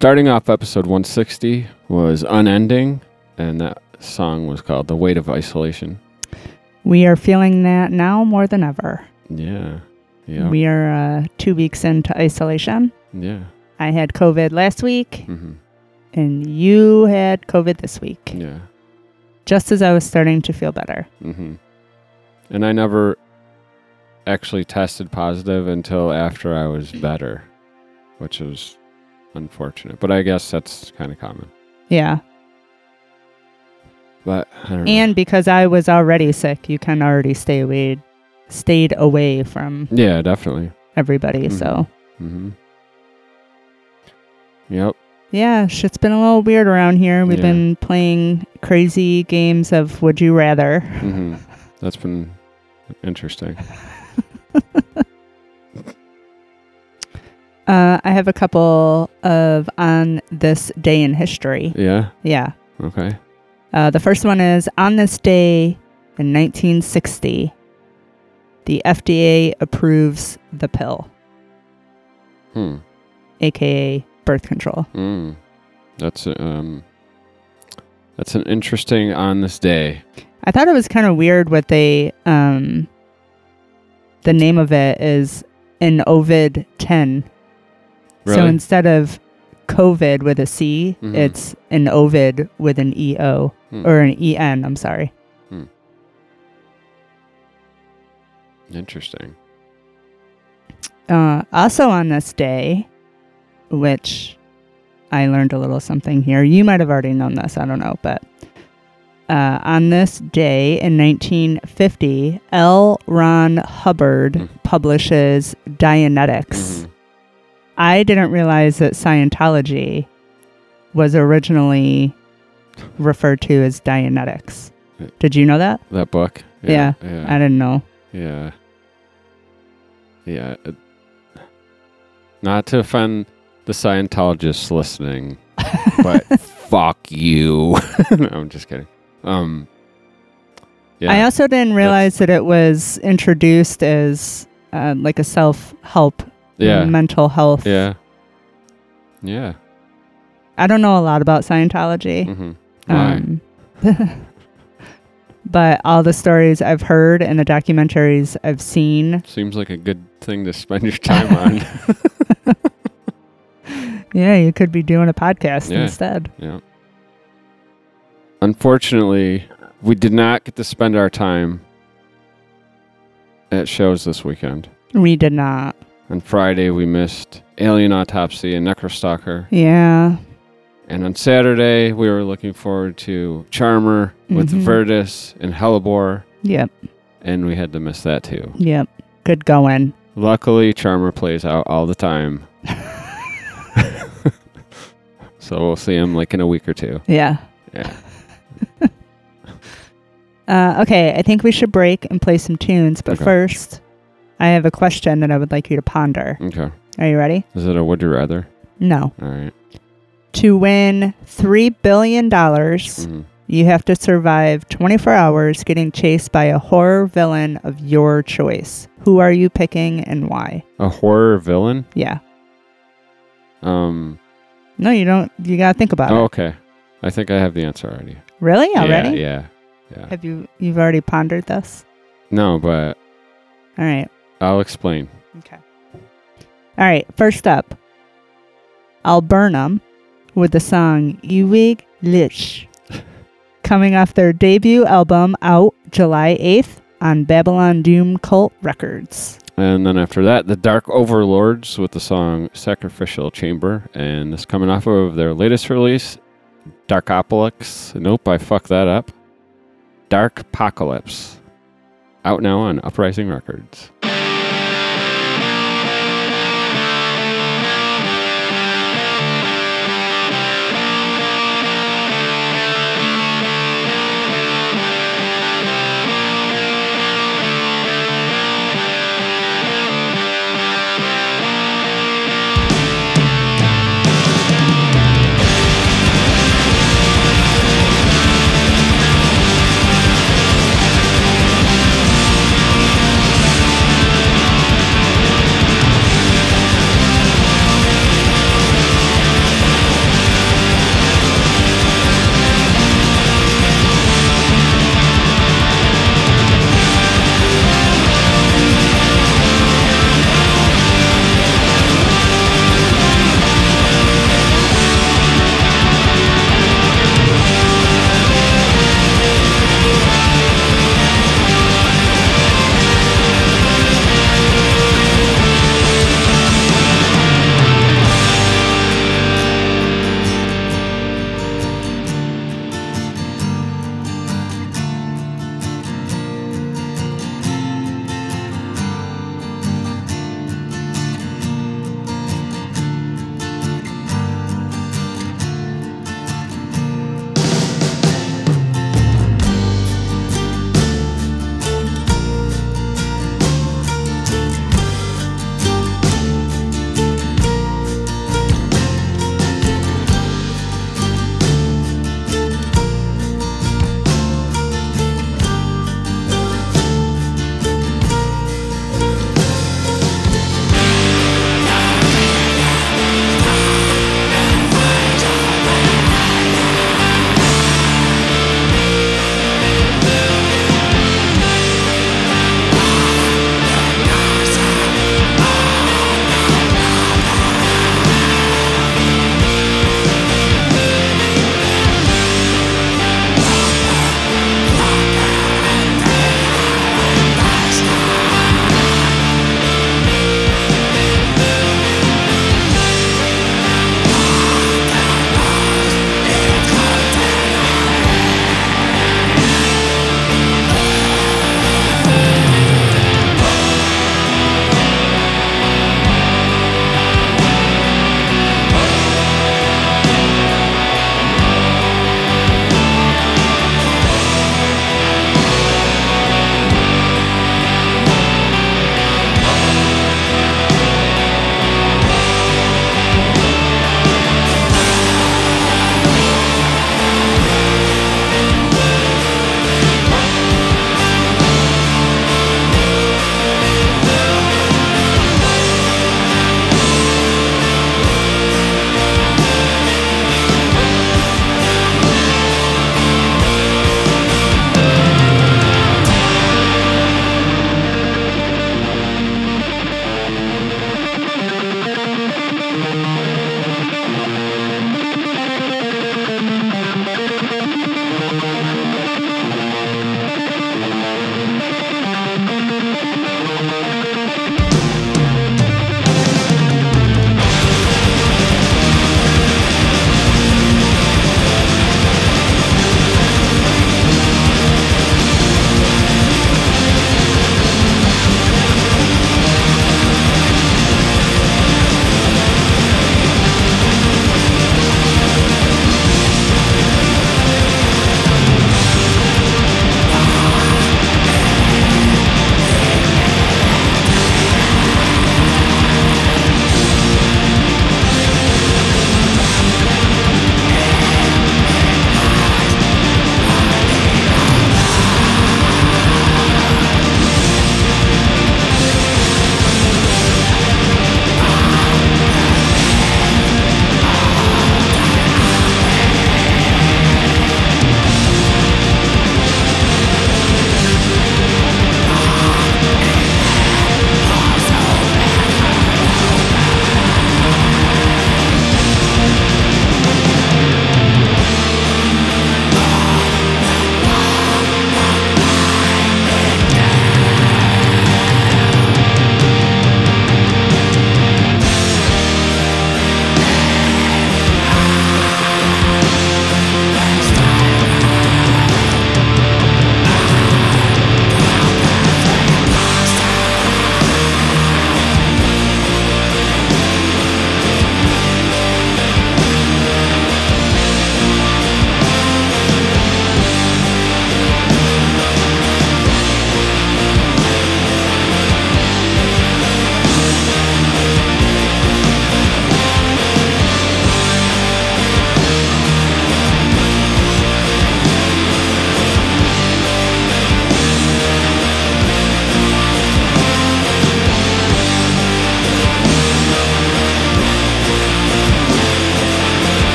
Starting off episode 160 was Unending, and that song was called The Weight of Isolation. We are feeling that now more than ever. Yeah. Yeah. We are uh, two weeks into isolation. yeah. I had COVID last week, hmm and you had COVID this week, Yeah. just as I was starting to feel better. hmm And I never actually tested positive until after I was better, which was unfortunate. But I guess that's kind of common. Yeah. But I don't know. And because I was already sick, you can already stay away, stayed away from yeah, definitely. everybody. Mhm. So, hmm Yep. yeah, shit's been a little weird around here. We've Yeah. been playing crazy games of Would You Rather. hmm That's been interesting. Uh, I have a couple of on this day in history. Yeah. Yeah. Okay. Uh, the first one is on this day in 1960, the FDA approves the pill, Hmm. aka birth control. Mm. That's um. That's an interesting on this day. I thought it was kind of weird what they um the name of it is Enovid 10. So instead of COVID with a C, Mhm. it's Enovid with an EO Hmm. or an EN, I'm sorry. Interesting. Uh, also on this day, which I learned a little something here. You might have already known this, I don't know, but uh, on this day in 1950, L. Ron Hubbard Mhm. publishes Dianetics. Mhm. I didn't realize that Scientology was originally referred to as Dianetics. Did you know that? That book. Yeah, Yeah. I didn't know. Yeah. Yeah. not to offend the Scientologists listening, but fuck you. no, I'm just kidding. Um. Yeah. I also didn't realize that it was introduced as uh, like a self help, yeah. mental health. yeah. Yeah. I don't know a lot about Scientology. hmm Um, but all the stories I've heard and the documentaries I've seen, Seems like a good thing to spend your time on. yeah, you could be doing a podcast Yeah. instead. yeah. Unfortunately, we did not get to spend our time at shows this weekend. We did not. On Friday, we missed Alien Autopsy and Necrostalker. Yeah. And on Saturday, we were looking forward to Charmer with Mhm. Virtus and Hellebore, Yep. and we had to miss that too. Yep. Good going. Luckily, Charmer plays out all the time. so we'll see him like in a week or two. Yeah. Yeah. Uh, okay, I think we should break and play some tunes, but Okay. first, I have a question that I would like you to ponder. Okay. Are you ready? Is it a would you rather? No. All right. To win $3 billion, dollars Mhm. you have to survive 24 hours getting chased by a horror villain of your choice. Who are you picking and why? A horror villain? Yeah. Um. No, you don't. You got to think about Oh, it. okay. I think I have the answer already. Really? Already? Yeah. Yeah. Yeah. Have you, you've already pondered this? No, but All right. I'll explain. Okay. All right. First up, Alburnum with the song Eeuwig Licht, coming off their debut album out July 8th on Babylon Doom Cult Records. And then after that, the Dark Overlords with the song Sacrificial Chamber. And this coming off of their latest release, Darkopolis. Nope, I fucked that up. Dark Apocalypse. Out now on Uprising Records.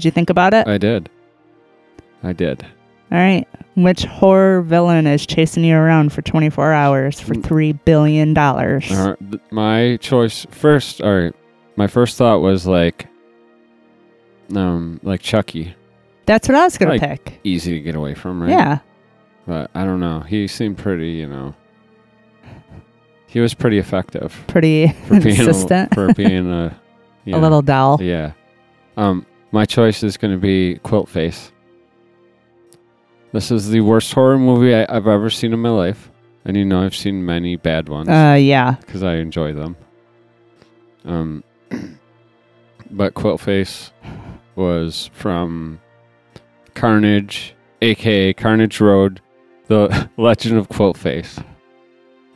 Did you think about it? I did. I did. All right. Which horror villain is chasing you around for 24 hours for Mm. $3 billion? dollars? All right, th- my choice first. All right, my first thought was like, um, like Chucky, That's what I was going Like- to pick. easy to get away from, right? Yeah. But I don't know. He seemed pretty, you know. He was pretty effective Pretty for being insistent. a, for being a, a know, little doll. Yeah. Um, my choice is going to be Quilt Face. This is the worst horror movie I, I've ever seen in my life, and you know I've seen many bad ones Uh, yeah. because I enjoy them. Um, but Quilt Face was from Carnage, aka Carnage Road, the Legend of Quilt Face.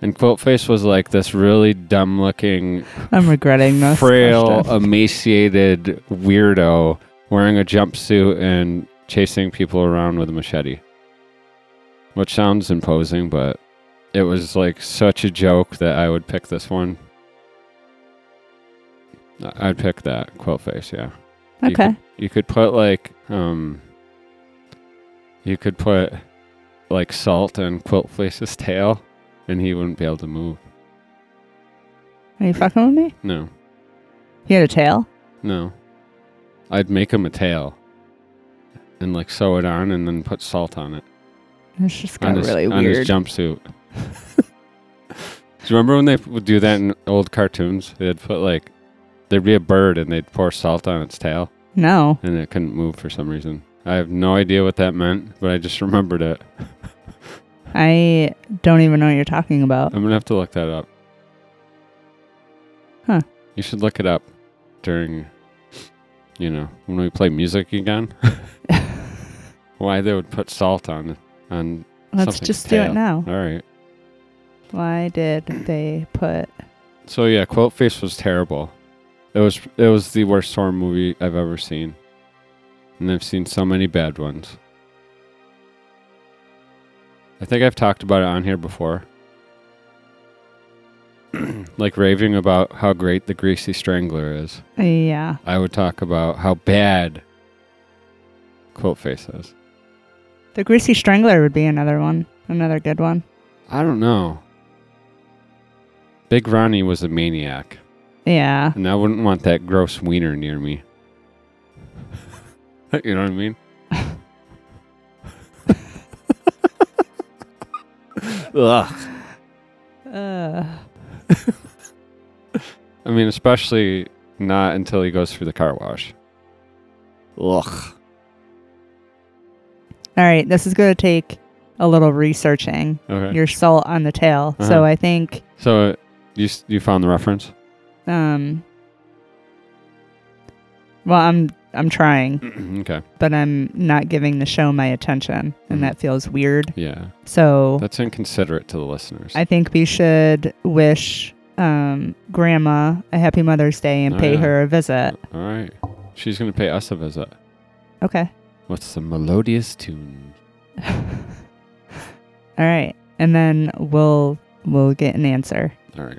And Quilt Face was like this really dumb looking I'm regretting this. frail, question. emaciated weirdo wearing a jumpsuit and chasing people around with a machete. Which sounds imposing, but it was like such a joke that I would pick this one. I'd pick that quilt face, yeah. You okay. could- You could put like um you could put like salt on quilt face's tail and he wouldn't be able to move. Are you fucking with me? No. He had a tail? No. I'd make him a tail and like sew it on and then put salt on it. It's just on got his, really on weird. his jumpsuit. do you remember when they would do that in old cartoons? They'd put like there'd be a bird and they'd pour salt on its tail no. and it couldn't move for some reason. I have no idea what that meant, but I just remembered it. I don't even know what you're talking about. I'm gonna have to look that up. Huh. You should look it up during, you know, when we play music again. Why they would put salt on on Let's just do it now. All right. Why did they put So yeah, Quilt Face was terrible. It was it was the worst horror movie I've ever seen, and I've seen so many bad ones. I think I've talked about it on here before. like raving about how great the Greasy Strangler is. Yeah. I would talk about how bad Quilt Face is. The Greasy Strangler would be another one. Another good one. I don't know. Big Ronnie was a maniac, Yeah. and I wouldn't want that gross wiener near me. you know what I mean? Ugh. Uh, I mean, especially not until he goes through the car wash. Ugh. all right. This is going to take a little researching. Okay. Your salt on the tail. Uh-huh. So I think so uh, you you found the reference? um well I'm I'm trying, okay. but I'm not giving the show my attention and Mhm. that feels weird. Yeah. So That's inconsiderate to the listeners. I think we should wish um grandma a happy Mother's Day and Oh, pay her a visit. All right. She's going to pay us a visit. Okay. What's the melodious tune? All right. And then we'll we'll get an answer. All right.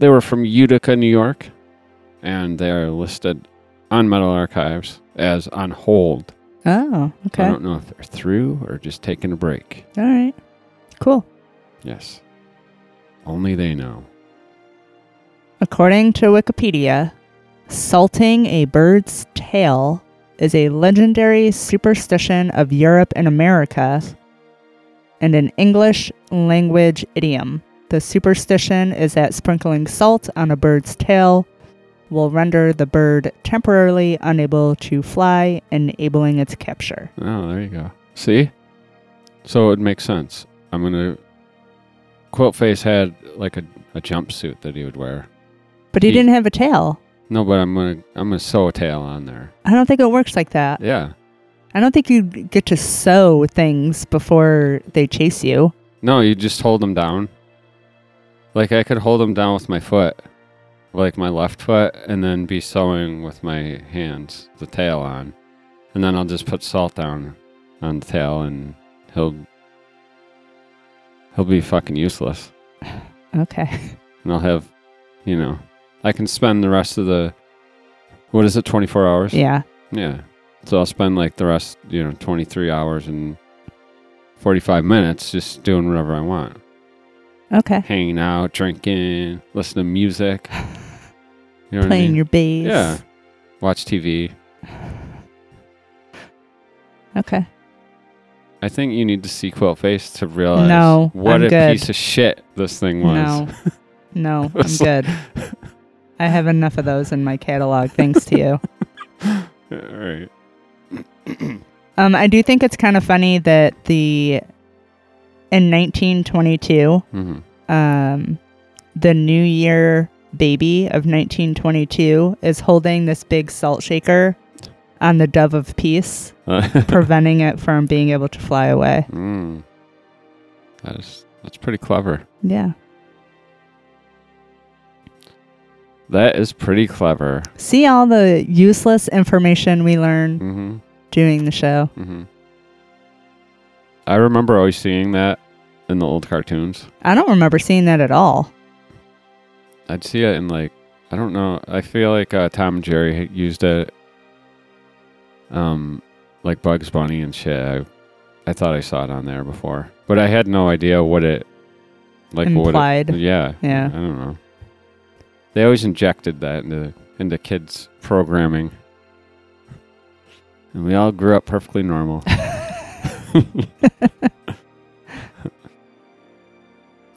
They were from Utica, New York, and they are listed on Metal Archives as on hold. Oh, okay. I don't know if they're through or just taking a break. All right. Cool. Yes. Only they know. According to Wikipedia, salting a bird's tail is a legendary superstition of Europe and America and an English language idiom. The superstition is that sprinkling salt on a bird's tail will render the bird temporarily unable to fly, enabling its capture. Oh, there you go. See? So it makes sense. I'm gonna. Quilt Face had like a, a jumpsuit that he would wear. But he He- didn't have a tail. No, but I'm gonna I'm gonna sew a tail on there. I don't think it works like that. Yeah. I don't think you get to sew things before they chase you. No, you just hold them down. Like I could hold them down with my foot, like my left foot, and then be sewing with my hands the tail on, and then I'll just put salt down on the tail, and he'll he'll be fucking useless. Okay. and I'll have, you know, I can spend the rest of the, what is it, 24 hours? Yeah. Yeah. So I'll spend like the rest, you know, 23 hours and 45 minutes just doing whatever I want. Okay. Hanging out, drinking, listening to music. You know what I Playing mean? your bass. Yeah. Watch TV. Okay. I think you need to see Quilt Face to realize No, what I'm a good. piece of shit this thing was. No. No, I'm like- good. I have enough of those in my catalog, thanks to you. All right. Um, I do think it's kind of funny that the in 1922, hmm um, the New Year baby of 1922 is holding this big salt shaker on the dove of peace, preventing it from being able to fly away. mm. That is that's pretty clever. Yeah. That is pretty clever. See all the useless information we learn Mm-hmm. doing the show. Mm-hmm. I remember always seeing that in the old cartoons. I don't remember seeing that at all. I'd see it in like I don't know. I feel like uh, Tom and Jerry used it, um, like Bugs Bunny and shit. I, I thought I saw it on there before, but I had no idea what it like. Implied. What it, yeah, Yeah. I don't know. They always injected that into into kids programming, and we all grew up perfectly normal.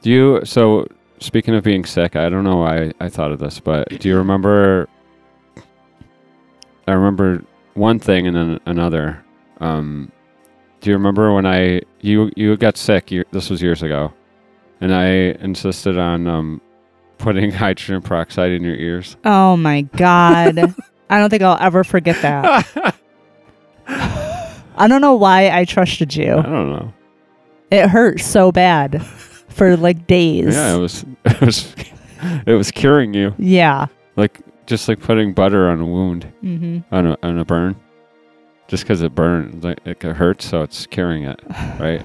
Do you so speaking of being sick, I don't know why I thought of this, but do you remember I remember one thing and then another. Um do you remember when I you you got sick, you, this was years ago. And I insisted on um putting hydrogen peroxide in your ears. Oh my God. I don't think I'll ever forget that. I don't know why I trusted you. I don't know. It hurt so bad for like days. Yeah, it was it was it was curing you. Yeah. Like just like putting butter on a wound. mm-hmm. on a, on a burn just because it burns like it hurts so it's curing it right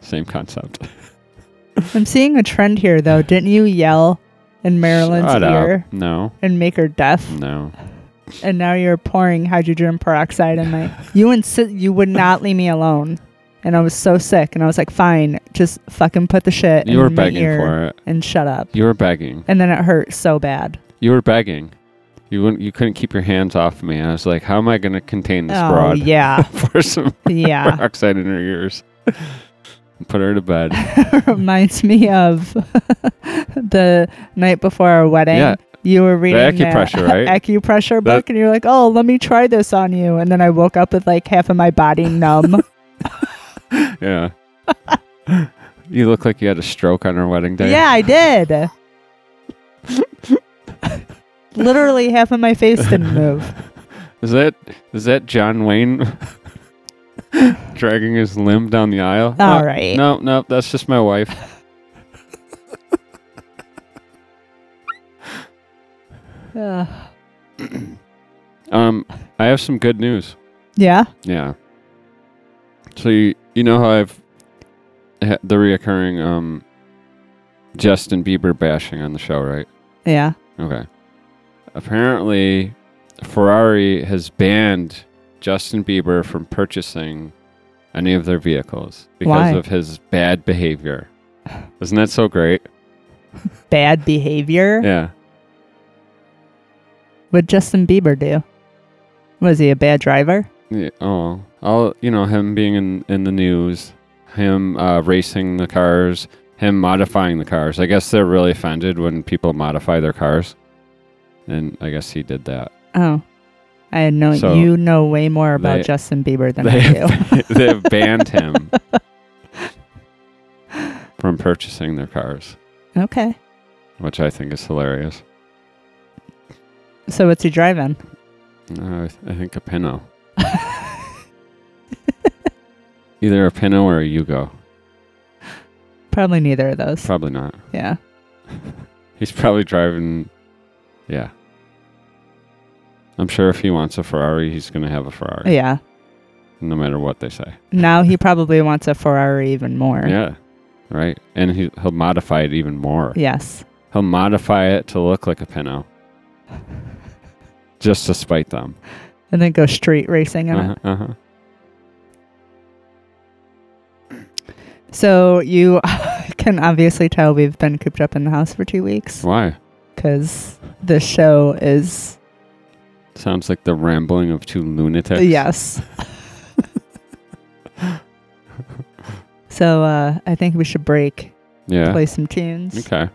same concept I'm seeing a trend here though. Didn't you yell in Marilyn's Shut ear up. no and make her deaf? no And now you're pouring hydrogen peroxide in my. You insist. You would not leave me alone. And I was so sick, and I was like, "Fine, just fucking put the shit." you in were my begging ear for it and shut up. you were begging And then it hurt so bad. you were begging you wouldn't you couldn't keep your hands off me i was like how am i going to contain this oh broad yeah, for some yeah. peroxide in her ears put her to bed Reminds me of the night before our wedding. Yeah. You were reading acupressure, that right? acupressure That- book, and you're like, "Oh, let me try this on you." And then I woke up with like half of my body numb. yeah you look like you had a stroke on our wedding day Yeah, I did. Literally half of my face didn't move. Is that is that John Wayne dragging his limb down the aisle? All right. No, no, that's just my wife. Um, I have some good news. yeah. Yeah. So you you know how I've had the reoccurring um Justin Bieber bashing on the show, right? Yeah. Okay. Apparently, Ferrari has banned Justin Bieber from purchasing any of their vehicles because Why? of his bad behavior. Isn't that so great? Bad behavior. Yeah. What'd Justin Bieber do? Was he a bad driver? yeah. Oh, all you know, him being in in the news, him uh, racing the cars, him modifying the cars. I guess they're really offended when people modify their cars, and I guess he did that. Oh. I no So, you know way more about they- Justin Bieber than I do. they have banned him from purchasing their cars, okay. which I think is hilarious. So what's he driving? Uh, I, th- I think a Pinto. Either a Pinto or a Yugo. Probably neither of those. Probably not. yeah. He's probably driving. Yeah. I'm sure if he wants a Ferrari, he's going to have a Ferrari. Yeah. No matter what they say. Now he probably wants a Ferrari even more. Yeah. Right. And he, he'll modify it even more. Yes. He'll modify it to look like a Pinto. Just to spite them. And then go street racing in Uh-huh, uh-huh. So you can obviously tell we've been cooped up in the house for two weeks Why? because the show is Sounds like the rambling of two lunatics. yes. so uh, I think we should break, Yeah. play some tunes, Okay.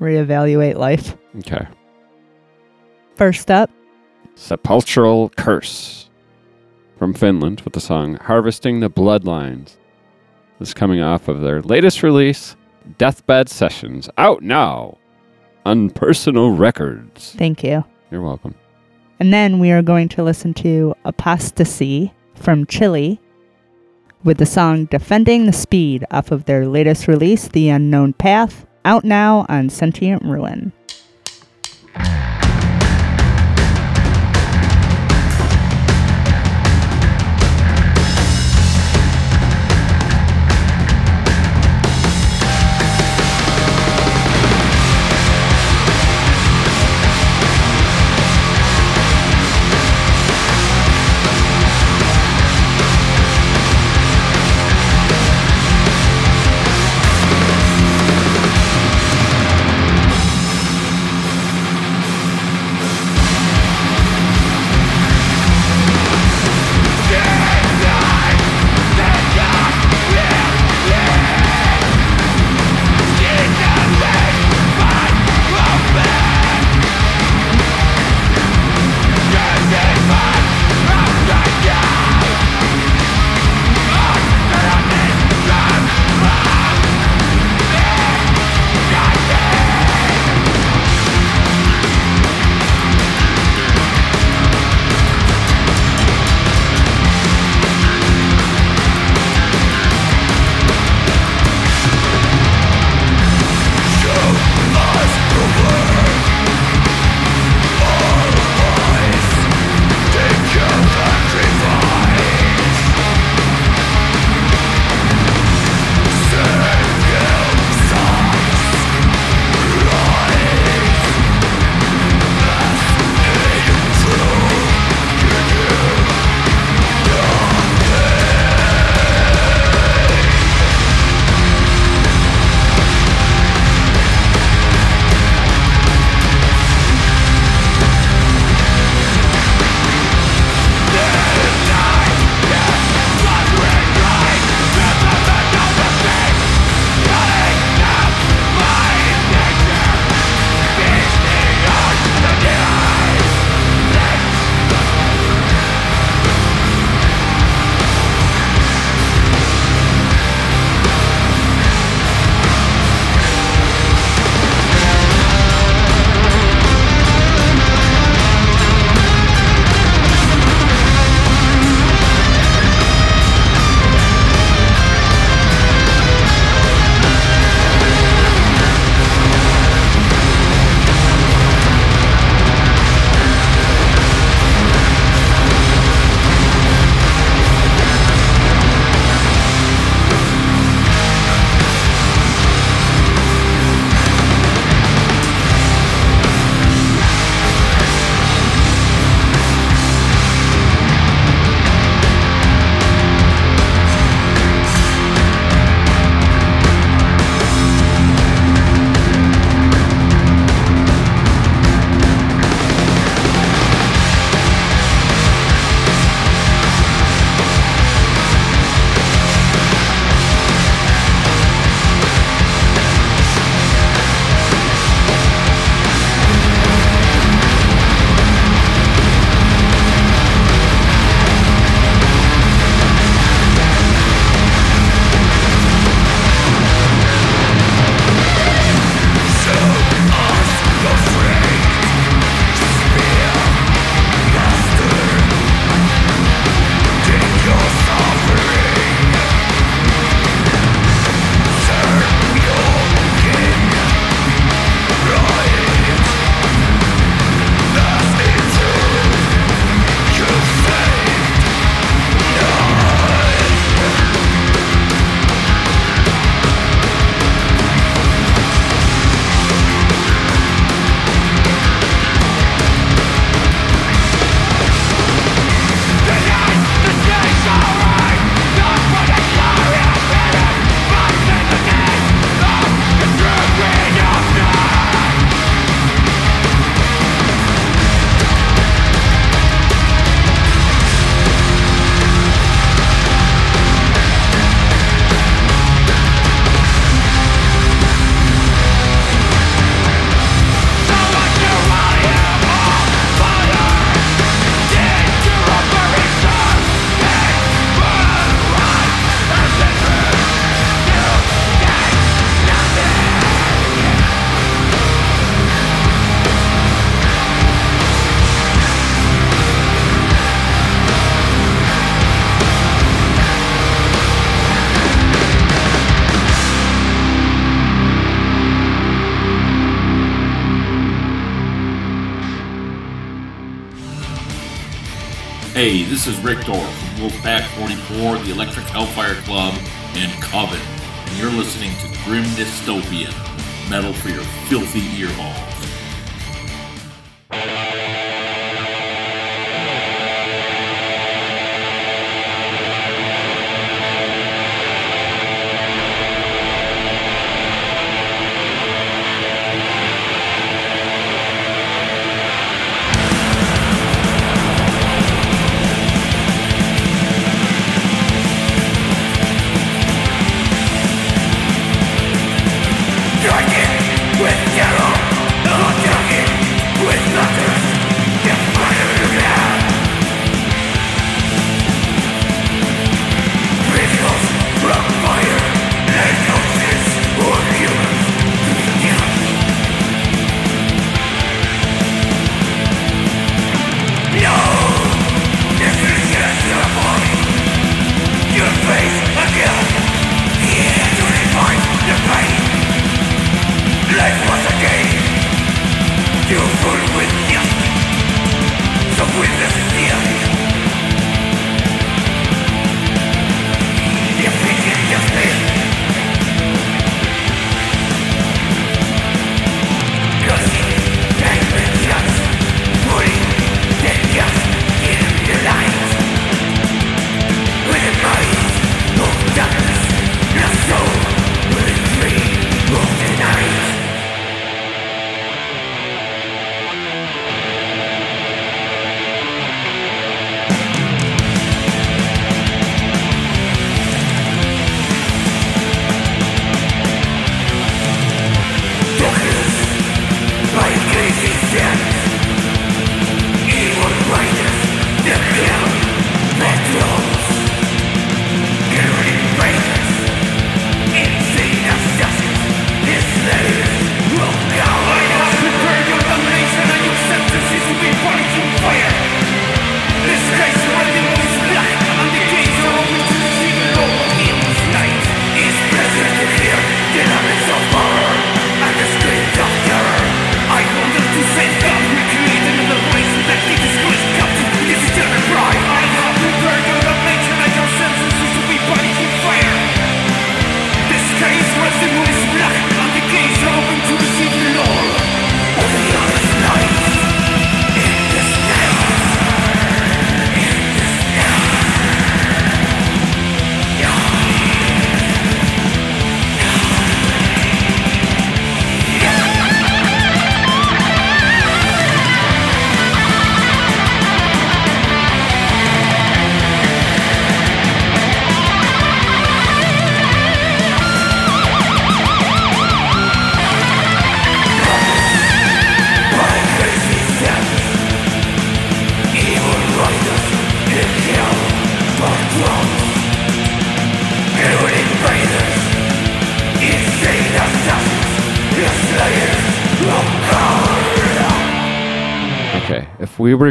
reevaluate life. Okay. First up, Sepulchral Curse from Finland with the song Harvesting the Bloodlines. This is coming off of their latest release, Deathbed Sessions, out now on Personal Records. thank you. You're welcome. And then we are going to listen to Apostasy from Chile with the song Defeating the Speed off of their latest release, The Unknown Path, out now on Sentient Ruin. This is Rick Dorf from Wolfpack 44, the Electric Hellfire Club, and Coven. And you're listening to Grim Dystopian, metal for your filthy. Okay,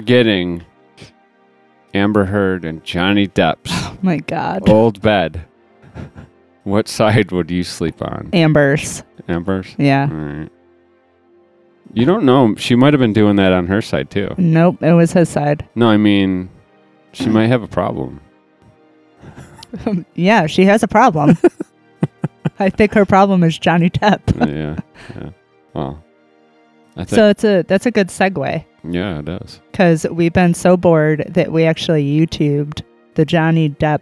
if we were getting Amber Heard and Johnny Depp's Oh my God. old bed, what side would you sleep on? Amber's. Amber's? Yeah. All right. You don't know. She might have been doing that on her side too. Nope. It was his side. No, I mean, she might have a problem. yeah, she has a problem. I think her problem is Johnny Depp. yeah, yeah. Well, I think so it's a that's a good segue yeah, it does. because we've been so bored that we actually YouTubed the Johnny Depp.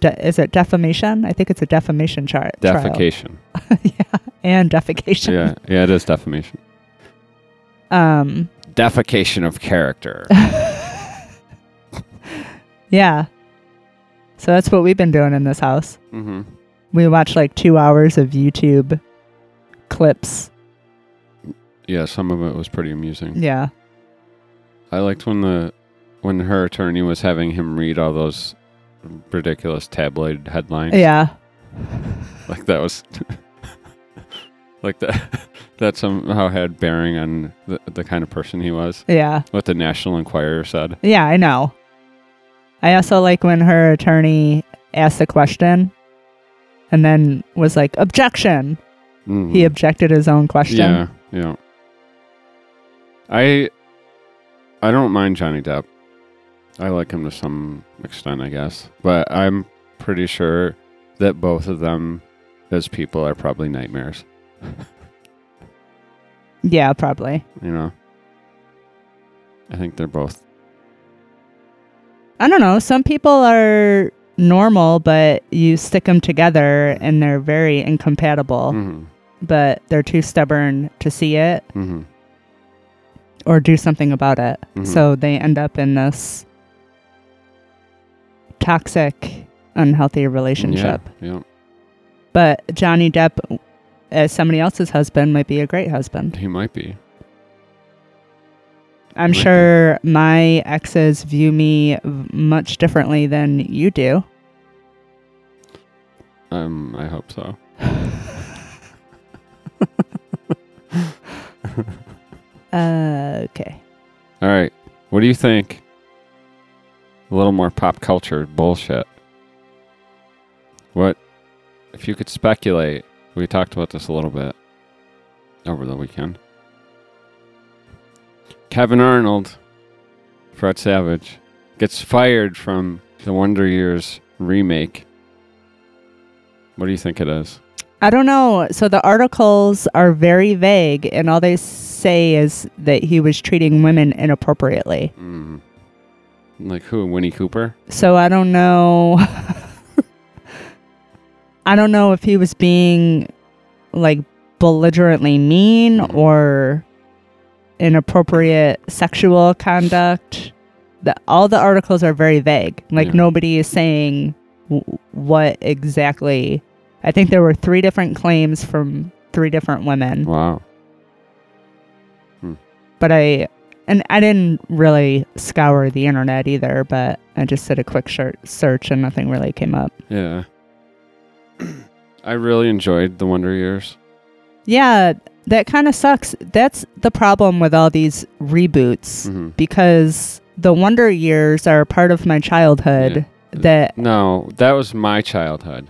De- is it defamation? I think it's a defamation chart. Defecation. yeah, and defecation. yeah, yeah, it is defamation. Um. Defecation of character. Yeah. So that's what we've been doing in this house. mm-hmm. We watch like two hours of YouTube clips. Yeah, some of it was pretty amusing. Yeah. I liked when the when her attorney was having him read all those ridiculous tabloid headlines. Yeah. like that was like that that somehow had bearing on the, the kind of person he was. Yeah. What the National Enquirer said. Yeah, I know. I also like when her attorney asked a question and then was like, objection. Mhm. He objected his own question. Yeah, yeah. I I don't mind Johnny Depp. I like him to some extent, I guess. But I'm pretty sure that both of them as people are probably nightmares. Yeah, probably. You know? I think they're both. I don't know. Some people are normal, but you stick them together and they're very incompatible, hmm but they're too stubborn to see it hmm or do something about it. Mhm. So they end up in this toxic, unhealthy relationship. Yeah. yeah. But Johnny Depp, as somebody else's husband, might be a great husband. He might be. I'm Might be. sure my exes view me much differently than you do. Um, I hope so. Okay. All right. What do you think? A little more pop culture bullshit. What if you could speculate? We talked about this a little bit over the weekend. Kevin Arnold, Fred Savage, gets fired from the Wonder Years remake. What do you think it is? I don't know. So the articles are very vague, and all they say is that he was treating women inappropriately. Mm. Like who? Winnie Cooper? So I don't know. I don't know if he was being like belligerently mean Mhm. or inappropriate sexual conduct. The, all the articles are very vague. Like Yeah. nobody is saying w- what exactly. I think there were three different claims from three different women, Wow. but I and I didn't really scour the internet either. But I just did a quick shir- search and nothing really came up. Yeah. I really enjoyed the Wonder Years. Yeah, that kind of sucks. That's the problem with all these reboots Mhm. because the Wonder Years are part of my childhood. That No, that was my childhood.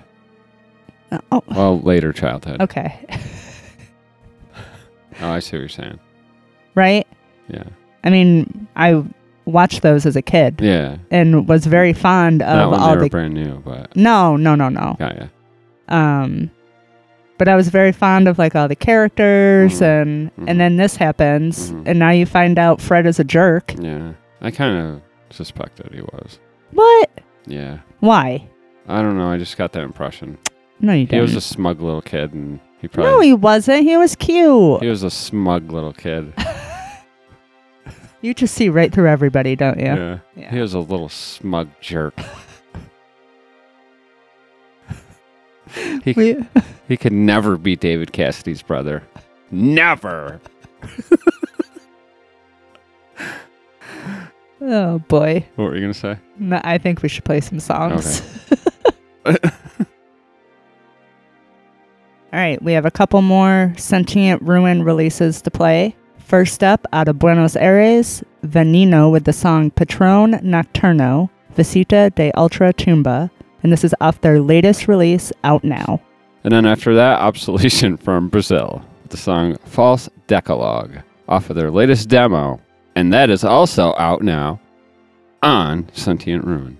Oh, Well, later childhood. okay, Oh, I see what you're saying. right? Yeah. I mean, I watched those as a kid Yeah. and was very fond of all they were the. brand new, but No, no, no, no. yeah, yeah. Um, but I was very fond of like all the characters, Mhm. and Mhm. and then this happens, Mhm. and now you find out Fred is a jerk. Yeah. I kind of suspected he was. What? Yeah. Why? I don't know. I just got that impression. No, you He didn't. was a smug little kid, and he probably no, he wasn't. He was cute. he was a smug little kid. You just see right through everybody, don't you? yeah. Yeah. He was a little smug jerk. he We- he could never be David Cassidy's brother. Never. oh boy. What were you gonna say? No, I think we should play some songs. All right, we have a couple more Sentient Ruin releases to play. First up, out of Buenos Aires, Veneno with the song Patron Nocturno, Visita de Ultra Tumba, and this is off their latest release, out now. And then after that, Obsoletion from Brazil, with the song False Decalogue, off of their latest demo. And that is also out now on Sentient Ruin.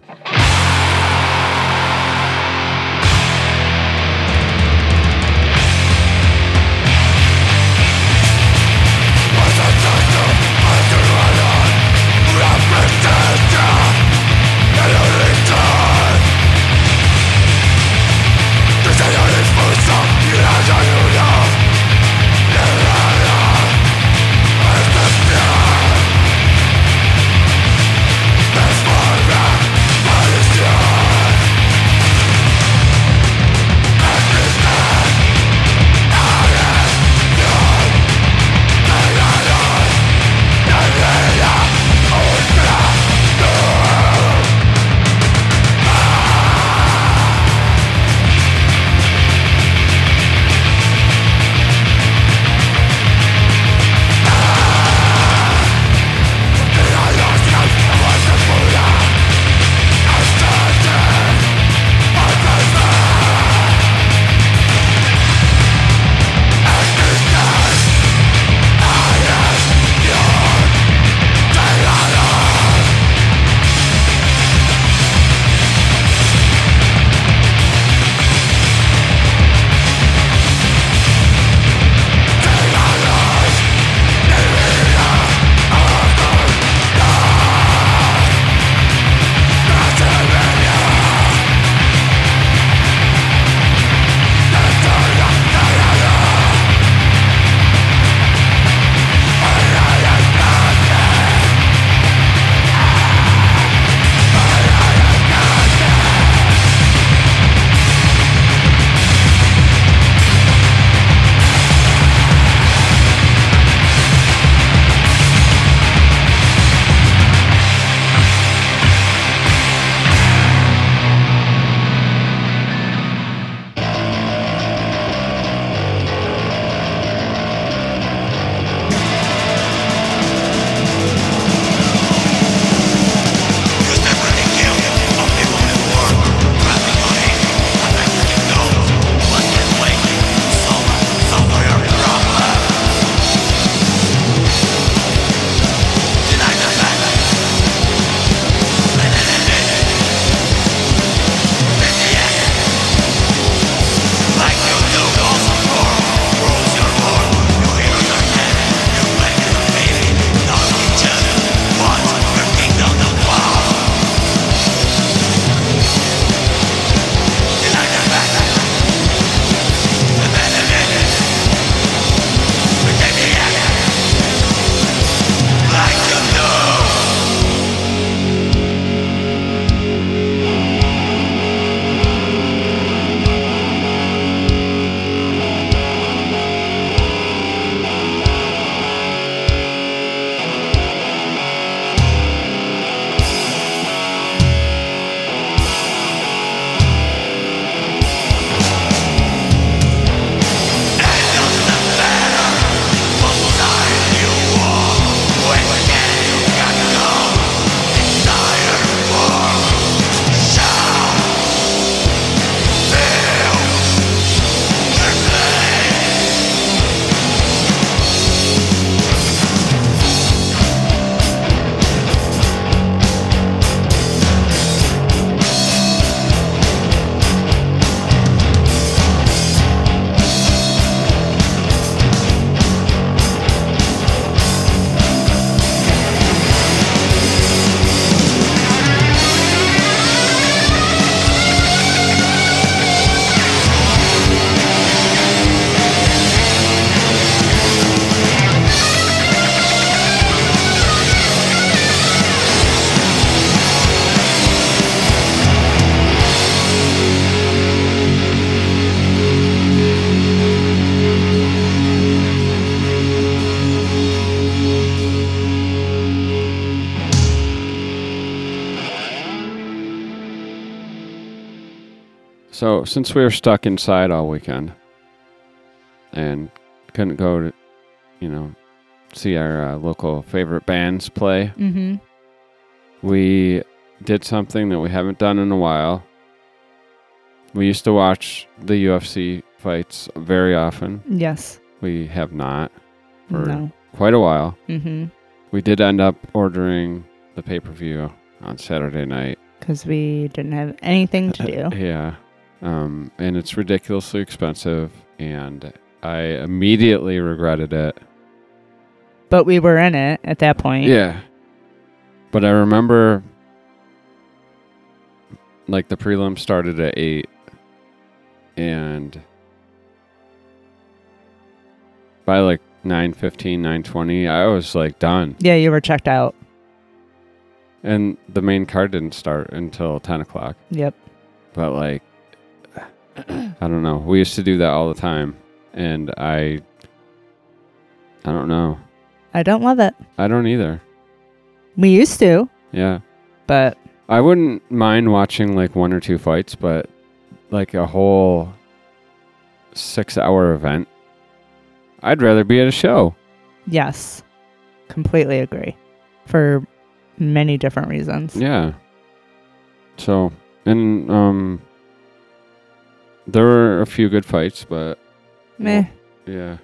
So since we were stuck inside all weekend and couldn't go to, you know, see our uh, local favorite bands play, Mm-hmm. we did something that we haven't done in a while. We used to watch the UFC fights very often. Yes. We have not for No. quite a while. Mm-hmm. We did end up ordering the pay per view on Saturday night. Because we didn't have anything to do. Yeah. Um, and it's ridiculously expensive, and I immediately regretted it. But we were in it at that point. Yeah. But I remember like the prelim started at 8 and by like 9:15 9:20 I was like done Yeah, you were checked out. and the main card didn't start until 10 o'clock Yep. but like I don't know we used to do that all the time and I I don't know I don't love it. I don't either We used to, yeah but I wouldn't mind watching like one or two fights, but like a whole six hour event, I'd rather be at a show. yes, completely agree. For many different reasons. Yeah. So, and um, there were a few good fights, but Meh, yeah,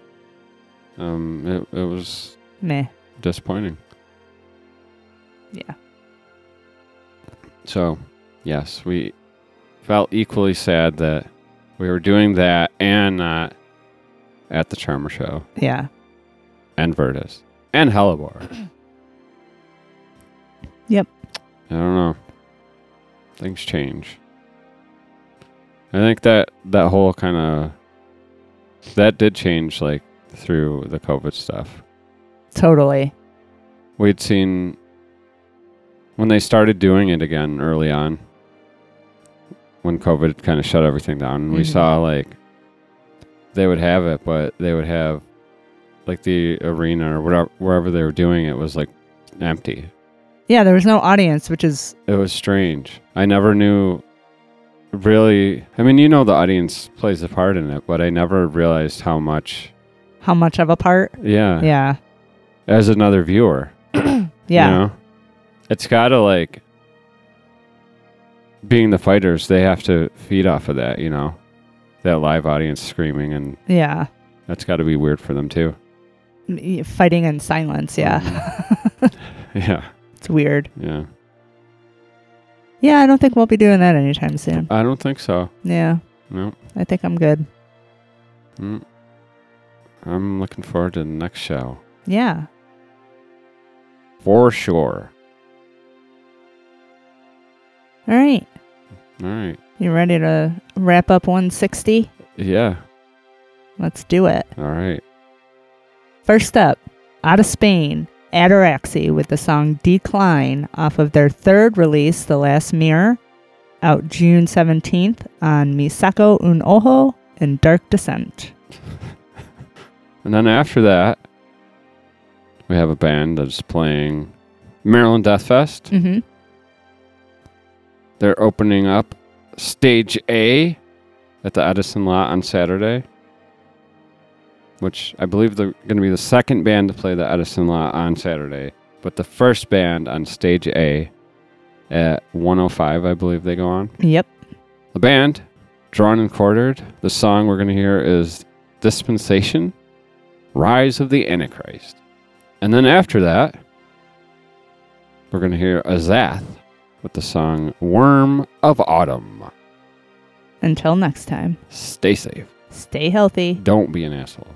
um, it, it was meh. disappointing. Yeah. So, yes, we felt equally sad that we were doing that and not at the Charmer Show Yeah. and Virtus and Hellebore. Yep. I don't know. Things change. I think that that whole kind of that did change like through the COVID stuff. Totally. We'd seen when they started doing it again early on, when COVID kind of shut everything down, we Mhm. saw like they would have it, but they would have like the arena or whatever wherever they were doing it was like empty. Yeah, there was no audience, which is It was strange. I never knew really. I mean, you know, the audience plays a part in it, but I never realized how much. how much of a part. Yeah. Yeah. As another viewer. Yeah. You know? It's got to like. Being the fighters, they have to feed off of that, you know? That live audience screaming, and Yeah. that's got to be weird for them too. Fighting in silence. Yeah. Mm-hmm. Yeah. it's weird. Yeah. Yeah, I don't think we'll be doing that anytime soon. I don't think so. Yeah. No. I think I'm good. Mm. I'm looking forward to the next show. Yeah. For sure. All right. All right. You ready to wrap up 160? Yeah. Let's do it. All right. First up, out of Spain, Ataraxy with the song Decline off of their third release, The Last Mirror, out June 17th on Me Saco Un Ojo and Dark Descent. And then after that, we have a band that's playing Maryland Death Fest. Mm-hmm. They're opening up Stage A at the Edison lot on Saturday, which I believe they're going to be the second band to play the Edison lot on Saturday, but the first band on Stage A at 105, I believe they go on. Yep. The band, drawn and quartered. The song we're going to hear is Dispensation, Rise of the Antichrist. And then after that, we're going to hear Azath with the song Worm of Autumn. Until next time, Stay safe. stay healthy. Don't be an asshole.